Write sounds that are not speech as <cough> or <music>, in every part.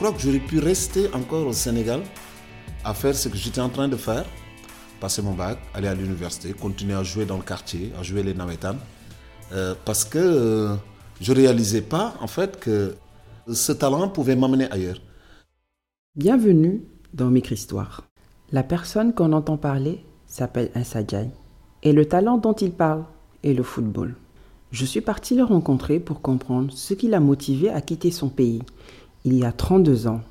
crois que j'aurais pu rester encore au Sénégal à faire ce que j'étais en train de faire, passer mon bac, aller à l'université, continuer à jouer dans le quartier, à jouer les navetans, euh, parce que euh, je réalisais pas en fait que ce talent pouvait m'amener ailleurs. Bienvenue dans Micro-Histoire. La personne qu'on entend parler s'appelle Insadjai et le talent dont il parle est le football. Je suis parti le rencontrer pour comprendre ce qui l'a motivé à quitter son pays il y a 32 ans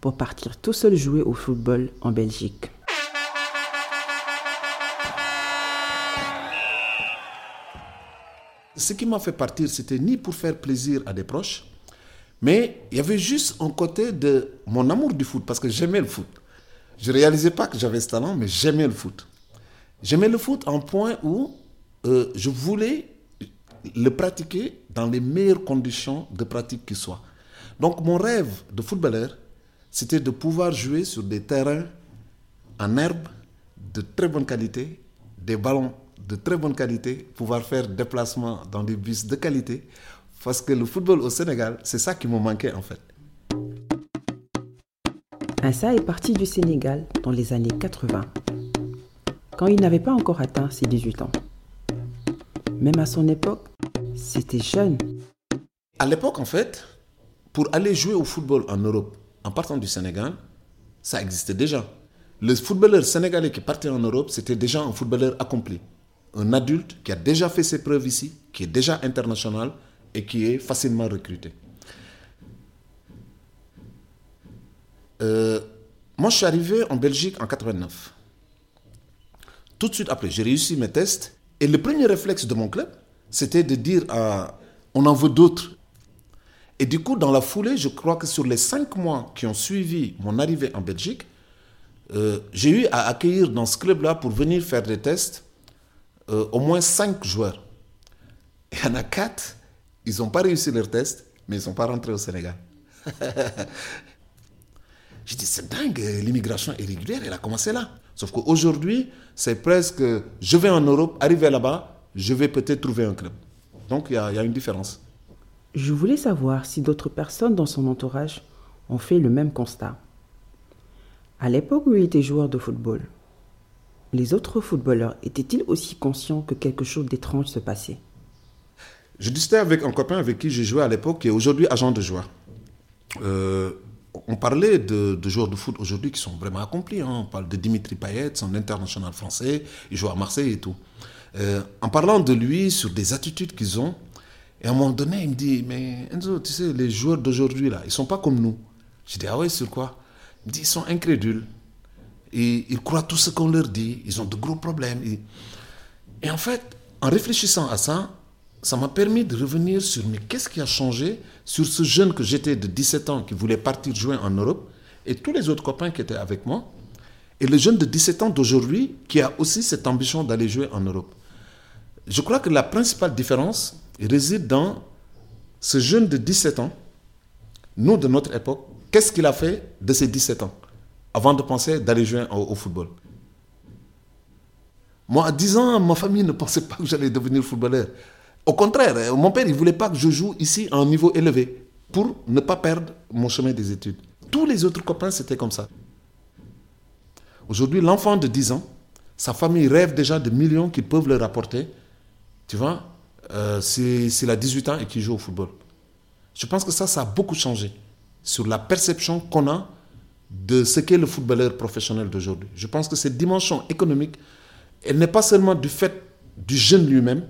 pour partir tout seul jouer au football en Belgique. Ce qui m'a fait partir, c'était ni pour faire plaisir à des proches, mais il y avait juste un côté de mon amour du foot, parce que j'aimais le foot. Je ne réalisais pas que j'avais ce talent, mais j'aimais le foot. J'aimais le foot en point où euh, je voulais le pratiquer dans les meilleures conditions de pratique qui soient. Donc mon rêve de footballeur, c'était de pouvoir jouer sur des terrains en herbe de très bonne qualité, des ballons de très bonne qualité, pouvoir faire déplacements dans des bus de qualité, parce que le football au Sénégal, c'est ça qui me manquait en fait. Insa est parti du Sénégal dans les années 80, quand il n'avait pas encore atteint ses 18 ans. Même à son époque, c'était jeune. À l'époque, en fait, pour aller jouer au football en Europe, en partant du Sénégal, ça existait déjà. Le footballeur sénégalais qui partait en Europe, c'était déjà un footballeur accompli. Un adulte qui a déjà fait ses preuves ici, qui est déjà international et qui est facilement recruté. Euh, moi, je suis arrivé en Belgique en 89. Tout de suite après, j'ai réussi mes tests. Et le premier réflexe de mon club, c'était de dire à, on en veut d'autres. Et du coup, dans la foulée, je crois que sur les cinq mois qui ont suivi mon arrivée en Belgique, euh, j'ai eu à accueillir dans ce club-là pour venir faire des tests euh, au moins cinq joueurs. Il y en a quatre, ils n'ont pas réussi leur test, mais ils ne sont pas rentrés au Sénégal. <laughs> J'ai dit, c'est dingue, l'immigration irrégulière, elle a commencé là. Sauf qu'aujourd'hui, c'est presque, je vais en Europe, arriver là-bas, je vais peut-être trouver un club. Donc il y, y a une différence. Je voulais savoir si d'autres personnes dans son entourage ont fait le même constat. À l'époque où il était joueur de football, les autres footballeurs étaient-ils aussi conscients que quelque chose d'étrange se passait? Je discutais avec un copain avec qui j'ai joué à l'époque, qui est aujourd'hui agent de joueur. On parlait de, joueurs de foot aujourd'hui qui sont vraiment accomplis. Hein. On parle de Dimitri Payet, son international français, il joue à Marseille et tout. Euh, en parlant de lui, sur des attitudes qu'ils ont, et à un moment donné, il me dit, mais Enzo, tu sais, les joueurs d'aujourd'hui, là, ils sont pas comme nous. Je dis, ah ouais, sur quoi? Il me dit, ils sont incrédules. Et ils croient tout ce qu'on leur dit. Ils ont de gros problèmes. Et, en fait, en réfléchissant à ça, ça m'a permis de revenir sur, mais qu'est-ce qui a changé sur ce jeune que j'étais de 17 ans qui voulait partir jouer en Europe et tous les autres copains qui étaient avec moi et le jeune de 17 ans d'aujourd'hui qui a aussi cette ambition d'aller jouer en Europe. Je crois que la principale différence, réside dans ce jeune de 17 ans, nous de notre époque, qu'est-ce qu'il a fait de ces 17 ans avant de penser d'aller jouer au, football? Moi, à 10 ans, ma famille ne pensait pas que j'allais devenir footballeur. Au contraire, euh, mon père, il ne voulait pas que je joue ici à un niveau élevé pour ne pas perdre mon chemin des études. Tous les autres copains, c'était comme ça. Aujourd'hui, l'enfant de 10 ans, sa famille rêve déjà de millions qu'ils peuvent leur apporter. Tu vois, euh, s'il a 18 ans et qu'il joue au football. Je pense que ça, ça a beaucoup changé sur la perception qu'on a de ce qu'est le footballeur professionnel d'aujourd'hui. Je pense que cette dimension économique, elle n'est pas seulement du fait du jeune lui-même,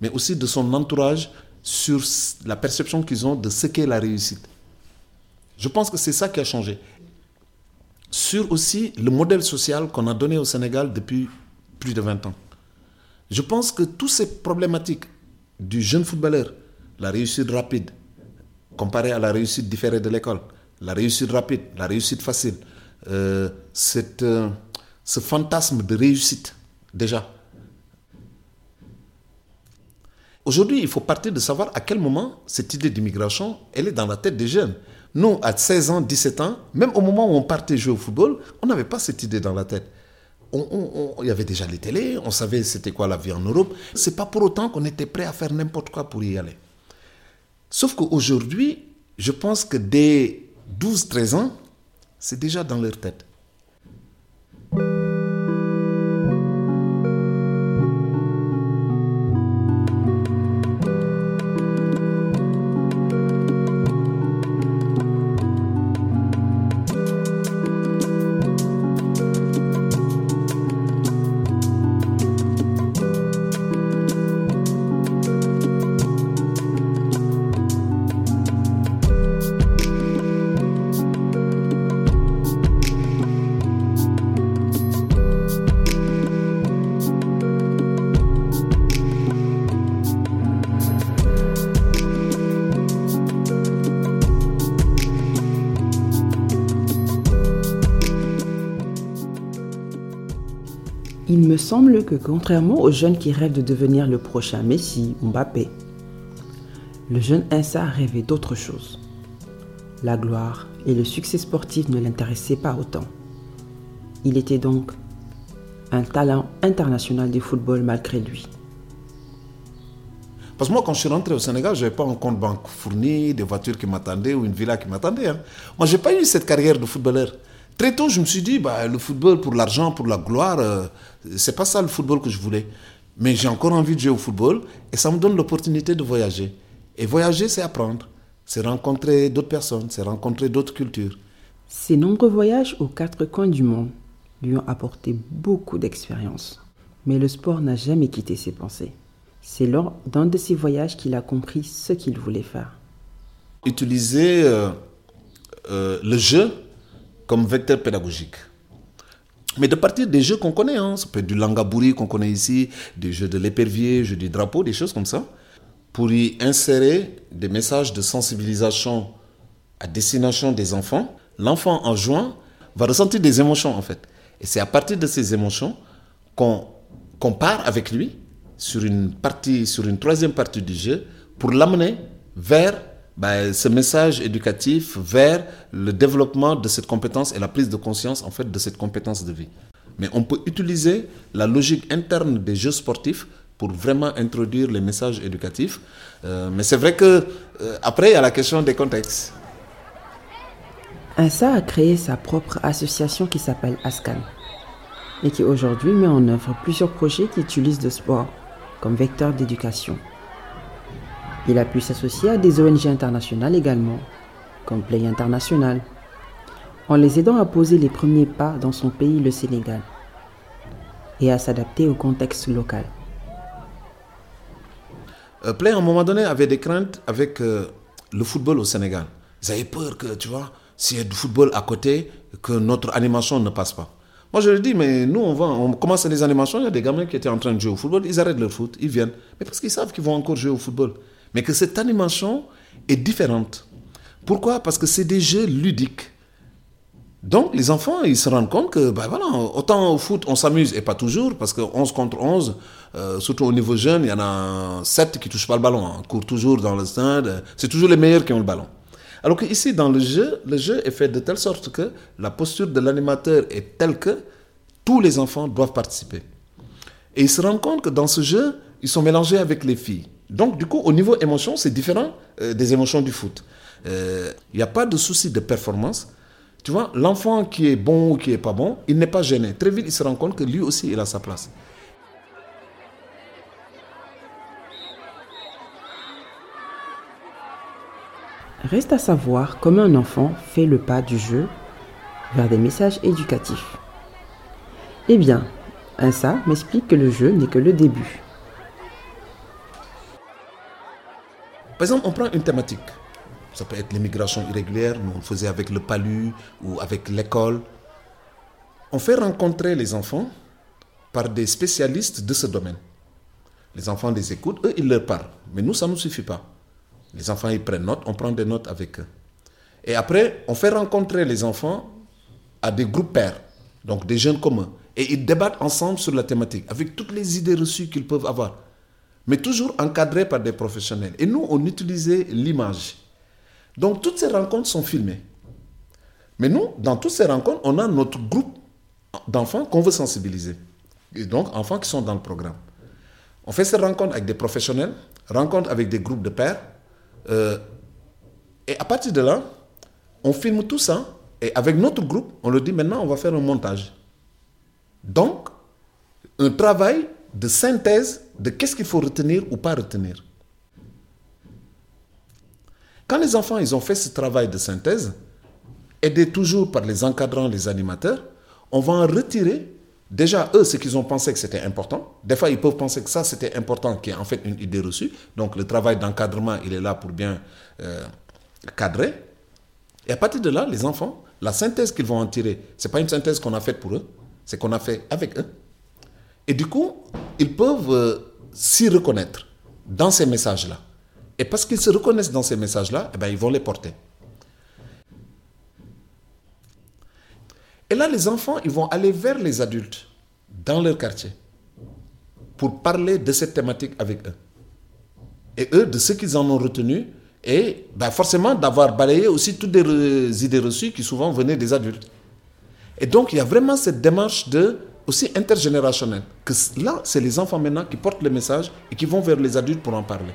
mais aussi de son entourage sur la perception qu'ils ont de ce qu'est la réussite. Je pense que c'est ça qui a changé. Sur aussi le modèle social qu'on a donné au Sénégal depuis plus de 20 ans. Je pense que toutes ces problématiques du jeune footballeur, la réussite rapide, comparée à la réussite différée de l'école, la réussite rapide, la réussite facile, euh, cette, euh, ce fantasme de réussite, déjà. Aujourd'hui, il faut partir de savoir à quel moment cette idée d'immigration, elle est dans la tête des jeunes. Nous, à 16 ans, 17 ans, même au moment où on partait jouer au football, on n'avait pas cette idée dans la tête il y avait déjà les télés, on savait c'était quoi la vie en Europe. C'est pas pour autant qu'on était prêt à faire n'importe quoi pour y aller. Sauf qu'aujourd'hui, je pense que dès 12-13 ans, c'est déjà dans leur tête. Il me semble que contrairement aux jeunes qui rêvent de devenir le prochain Messi Mbappé, le jeune Insa rêvait d'autre chose. La gloire et le succès sportif ne l'intéressaient pas autant. Il était donc un talent international du football malgré lui. Parce que moi, quand je suis rentré au Sénégal, je n'avais pas un compte banque fourni, des voitures qui m'attendaient ou une villa qui m'attendait. hein. Moi, je n'ai pas eu cette carrière de footballeur. Très tôt, je me suis dit, bah, le football pour l'argent, pour la gloire, euh, c'est pas ça le football que je voulais. Mais j'ai encore envie de jouer au football et ça me donne l'opportunité de voyager. Et voyager, c'est apprendre. C'est rencontrer d'autres personnes, c'est rencontrer d'autres cultures. Ses nombreux voyages aux quatre coins du monde lui ont apporté beaucoup d'expérience. Mais le sport n'a jamais quitté ses pensées. C'est lors d'un de ces voyages qu'il a compris ce qu'il voulait faire. Utiliser euh, euh, le jeu comme vecteur pédagogique. Mais de partir des jeux qu'on connaît, hein, ça peut être du langabouri qu'on connaît ici, des jeux de l'épervier, jeux du drapeau, des choses comme ça, pour y insérer des messages de sensibilisation à destination des enfants. L'enfant en jouant va ressentir des émotions en fait. Et c'est à partir de ces émotions qu'on qu'on part avec lui sur une partie, sur une troisième partie du jeu pour l'amener vers ben, ce message éducatif, vers le développement de cette compétence et la prise de conscience en fait de cette compétence de vie. Mais on peut utiliser la logique interne des jeux sportifs pour vraiment introduire les messages éducatifs. Euh, mais c'est vrai que euh, après il y a la question des contextes. Insa a créé sa propre association qui s'appelle ASCAN et qui aujourd'hui met en œuvre plusieurs projets qui utilisent le sport comme vecteur d'éducation. Il a pu s'associer à des ONG internationales également, comme Play International, en les aidant à poser les premiers pas dans son pays, le Sénégal, et à s'adapter au contexte local. Euh, Play, à un moment donné, avait des craintes avec euh, le football au Sénégal. Ils avaient peur que, tu vois, s'il y a du football à côté, que notre animation ne passe pas. Moi, je leur dis, mais nous, on va, on commence les animations, il y a des gamins qui étaient en train de jouer au football, ils arrêtent leur foot, ils viennent. Mais parce qu'ils savent qu'ils vont encore jouer au football. Mais que cette animation est différente. Pourquoi? Parce que c'est des jeux ludiques. Donc, les enfants, ils se rendent compte que, ben voilà, autant au foot, on s'amuse, et pas toujours, parce que 11 contre 11, euh, surtout au niveau jeune, il y en a 7 qui touchent pas le ballon. On court toujours dans le stade. C'est toujours les meilleurs qui ont le ballon. Alors qu'ici, dans le jeu, le jeu est fait de telle sorte que la posture de l'animateur est telle que tous les enfants doivent participer. Et ils se rendent compte que dans ce jeu, ils sont mélangés avec les filles. Donc, du coup, au niveau émotion, c'est différent euh, des émotions du foot. Il n'y a pas de souci de performance. Tu vois, l'enfant qui est bon ou qui est pas bon, il n'est pas gêné. Très vite, il se rend compte que lui aussi, il a sa place. Reste à savoir comment un enfant fait le pas du jeu vers des messages éducatifs. Eh bien, Insa m'explique que le jeu n'est que le début. Par exemple, on prend une thématique. Ça peut être l'immigration irrégulière, nous on le faisait avec le palu ou avec l'école. On fait rencontrer les enfants par des spécialistes de ce domaine. Les enfants les écoutent, eux, ils leur parlent. Mais nous, ça ne nous suffit pas. Les enfants, ils prennent note, on prend des notes avec eux. Et après, on fait rencontrer les enfants à des groupes pairs, donc des jeunes communs. Et ils débattent ensemble sur la thématique, avec toutes les idées reçues qu'ils peuvent avoir. Mais toujours encadrés par des professionnels. Et nous, on utilisait l'image. Donc, toutes ces rencontres sont filmées. Mais nous, dans toutes ces rencontres, on a notre groupe d'enfants qu'on veut sensibiliser. Et donc, enfants qui sont dans le programme. On fait ces rencontres avec des professionnels, rencontres avec des groupes de pairs. Euh, et à partir de là, On filme tout ça et avec notre groupe, on leur dit maintenant on va faire un montage. Donc, un travail de synthèse de qu'est-ce qu'il faut retenir ou pas retenir? Quand les enfants ils ont fait ce travail de synthèse, aidés toujours par les encadrants, les animateurs, on va en retirer déjà eux ce qu'ils ont pensé que c'était important. Des fois, ils peuvent penser que ça c'était important, qui est en fait une idée reçue. Donc le travail d'encadrement, il est là pour bien euh, cadrer. Et à partir de là, les enfants, la synthèse qu'ils vont en tirer, c'est pas une synthèse qu'on a faite pour eux, c'est qu'on a fait avec eux. Et du coup, ils peuvent euh, s'y reconnaître dans ces messages-là. Et parce qu'ils se reconnaissent dans ces messages-là, eh ben, ils vont les porter. Et là, les enfants, ils vont aller vers les adultes dans leur quartier pour parler de cette thématique avec eux. Et eux, de ce qu'ils en ont retenu, et ben forcément d'avoir balayé aussi toutes les idées reçues qui souvent venaient des adultes. Et donc, il y a vraiment cette démarche de aussi intergénérationnelle. Que là, c'est les enfants maintenant qui portent le message et qui vont vers les adultes pour en parler.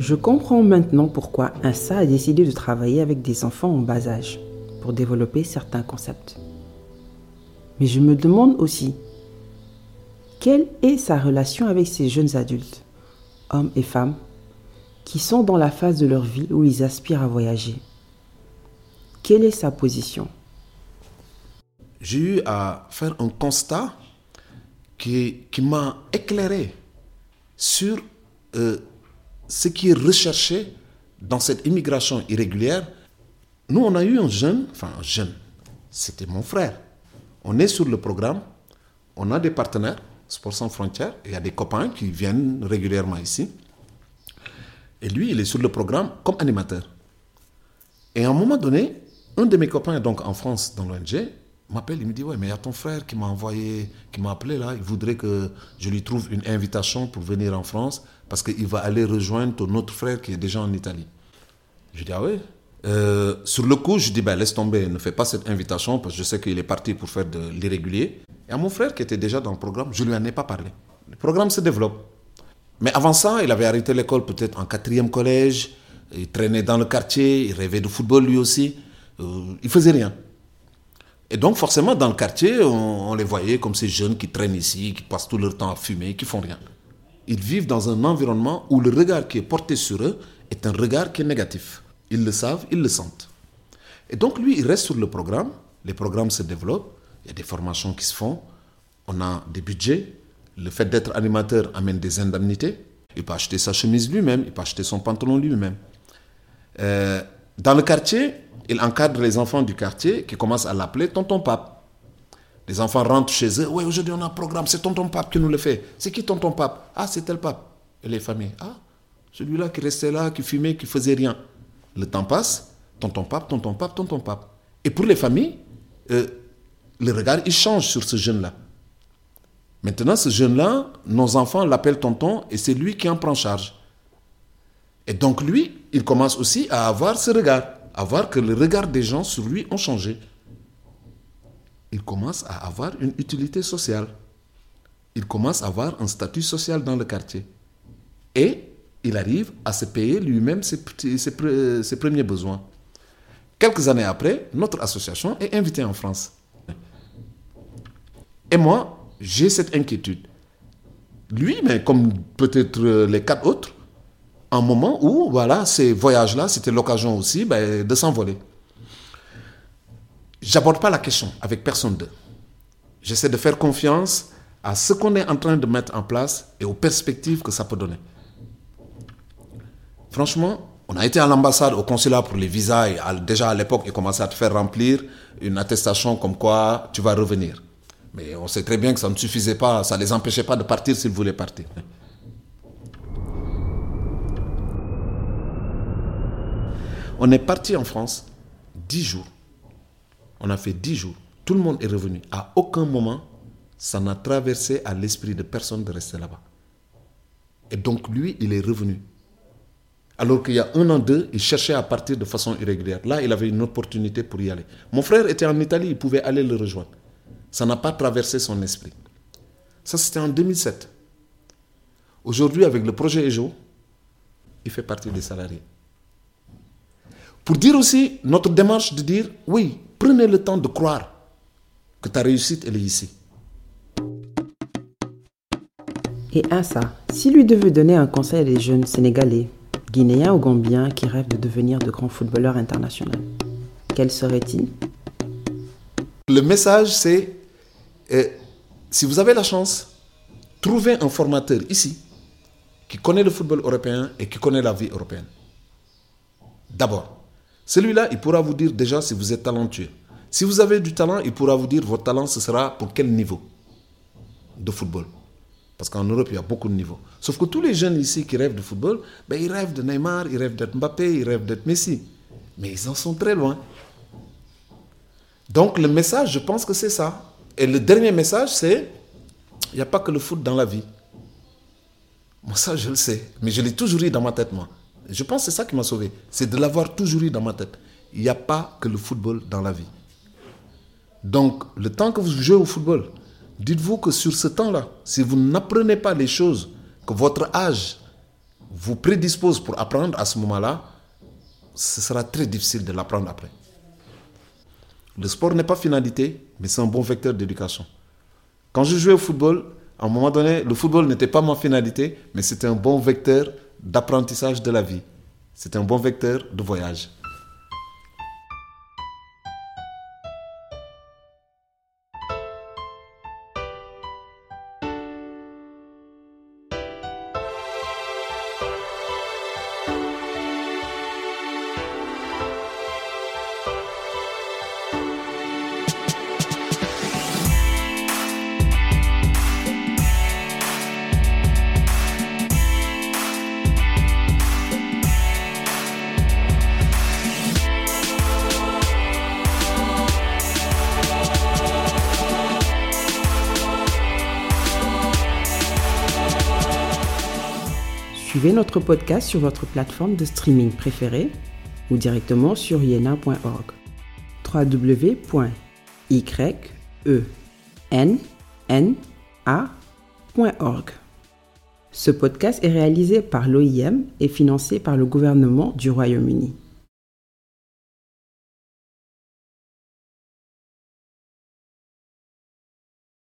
Je comprends maintenant pourquoi INSA a décidé de travailler avec des enfants en bas âge pour développer certains concepts. Mais je me demande aussi, quelle est sa relation avec ces jeunes adultes, hommes et femmes, qui sont dans la phase de leur vie où ils aspirent à voyager? Quelle est sa position? J'ai eu à faire un constat qui, m'a éclairé sur euh, ce qui est recherché dans cette immigration irrégulière, nous, on a eu un jeune, enfin un jeune, c'était mon frère. On est sur le programme, on a des partenaires, Sport sans frontières, il y a des copains qui viennent régulièrement ici. Et lui, il est sur le programme comme animateur. Et à un moment donné, un de mes copains, donc en France, dans l'ONG, m'appelle, il me dit, ouais, mais il y a ton frère qui m'a envoyé, qui m'a appelé là, il voudrait que je lui trouve une invitation pour venir en France parce qu'il va aller rejoindre ton autre frère qui est déjà en Italie. Je dis, ah oui euh, Sur le coup, je dis, ben, laisse tomber, ne fais pas cette invitation parce que je sais qu'il est parti pour faire de l'irrégulier. Et à mon frère qui était déjà dans le programme, je lui en ai pas parlé. Le programme se développe. Mais avant ça, il avait arrêté l'école peut-être en quatrième collège, il traînait dans le quartier, il rêvait de football lui aussi, euh, il faisait rien. Et donc forcément, dans le quartier, on, les voyait comme ces jeunes qui traînent ici, qui passent tout leur temps à fumer, qui font rien. Ils vivent dans un environnement où le regard qui est porté sur eux est un regard qui est négatif. Ils le savent, ils le sentent. Et donc lui, il reste sur le programme, les programmes se développent, il y a des formations qui se font, on a des budgets, le fait d'être animateur amène des indemnités, il peut acheter sa chemise lui-même, il peut acheter son pantalon lui-même. Euh, dans le quartier, il encadre les enfants du quartier qui commencent à l'appeler tonton pape. Les enfants rentrent chez eux. Oui, aujourd'hui on a un programme. C'est tonton pape qui nous le fait. C'est qui tonton pape? Ah, c'est tel pape. Et les familles. Ah, celui-là qui restait là, qui fumait, qui faisait rien. Le temps passe. Tonton pape, tonton pape, tonton pape. Et pour les familles, euh, le regard, il change sur ce jeune-là. Maintenant, ce jeune-là, nos enfants l'appellent tonton et c'est lui qui en prend charge. Et donc lui, il commence aussi à avoir ce regard, à voir que le regard des gens sur lui ont changé il commence à avoir une utilité sociale. Il commence à avoir un statut social dans le quartier. Et il arrive à se payer lui-même ses, ses, premiers besoins. Quelques années après, notre association est invitée en France. Et moi, j'ai cette inquiétude. Lui, mais comme peut-être les quatre autres, un moment où, voilà, ces voyages-là, c'était l'occasion aussi ben, de s'envoler j'aborde pas la question avec personne d'eux. J'essaie de faire confiance à ce qu'on est en train de mettre en place et aux perspectives que ça peut donner. Franchement, on a été à l'ambassade, au consulat pour les visas déjà à l'époque, ils commençaient à te faire remplir une attestation comme quoi tu vas revenir. Mais on sait très bien que ça ne suffisait pas, ça ne les empêchait pas de partir s'ils voulaient partir. On est parti en France 10 jours. On a fait 10 jours. Tout le monde est revenu. À aucun moment, ça n'a traversé à l'esprit de personne de rester là-bas. Et donc lui, il est revenu. Alors qu'il y a un an, deux, il cherchait à partir de façon irrégulière. Là, il avait une opportunité pour y aller. Mon frère était en Italie, il pouvait aller le rejoindre. Ça n'a pas traversé son esprit. Ça, c'était en 2007. Aujourd'hui, avec le projet EJO, il fait partie des salariés. Pour dire aussi notre démarche de dire, oui, prenez le temps de croire que ta réussite, elle est ici. Et ça, si lui devait donner un conseil à des jeunes Sénégalais Guinéens ou Gambiens qui rêvent de devenir de grands footballeurs internationaux. Quel serait-il? Le message, c'est euh, si vous avez la chance, trouvez un formateur ici qui connaît le football européen et qui connaît la vie européenne. D'abord, celui-là, il pourra vous dire déjà si vous êtes talentueux. Si vous avez du talent, il pourra vous dire votre talent, ce sera pour quel niveau de football? Parce qu'en Europe, il y a beaucoup de niveaux. Sauf que tous les jeunes ici qui rêvent de football, ben, ils rêvent de Neymar, ils rêvent d'être Mbappé, ils rêvent d'être Messi. Mais ils en sont très loin. Donc le message, je pense que c'est ça. Et le dernier message, c'est, il n'y a pas que le foot dans la vie. Moi, ça, je le sais. Mais je l'ai toujours eu dans ma tête, moi. Je pense que c'est ça qui m'a sauvé. C'est de l'avoir toujours eu dans ma tête. Il n'y a pas que le football dans la vie. Donc, le temps que vous jouez au football, Dites-vous que sur ce temps-là, si vous n'apprenez pas les choses que votre âge vous prédispose pour apprendre à ce moment-là, ce sera très difficile de l'apprendre après. Le sport n'est pas finalité, mais c'est un bon vecteur d'éducation. Quand je jouais au football, à un moment donné, le football n'était pas ma finalité, mais c'était un bon vecteur d'apprentissage de la vie. C'était un bon vecteur de voyage. Suivez notre podcast sur votre plateforme de streaming préférée ou directement sur yena.org. www.yenna.org. Ce podcast est réalisé par l'OIM et financé par le gouvernement du Royaume-Uni.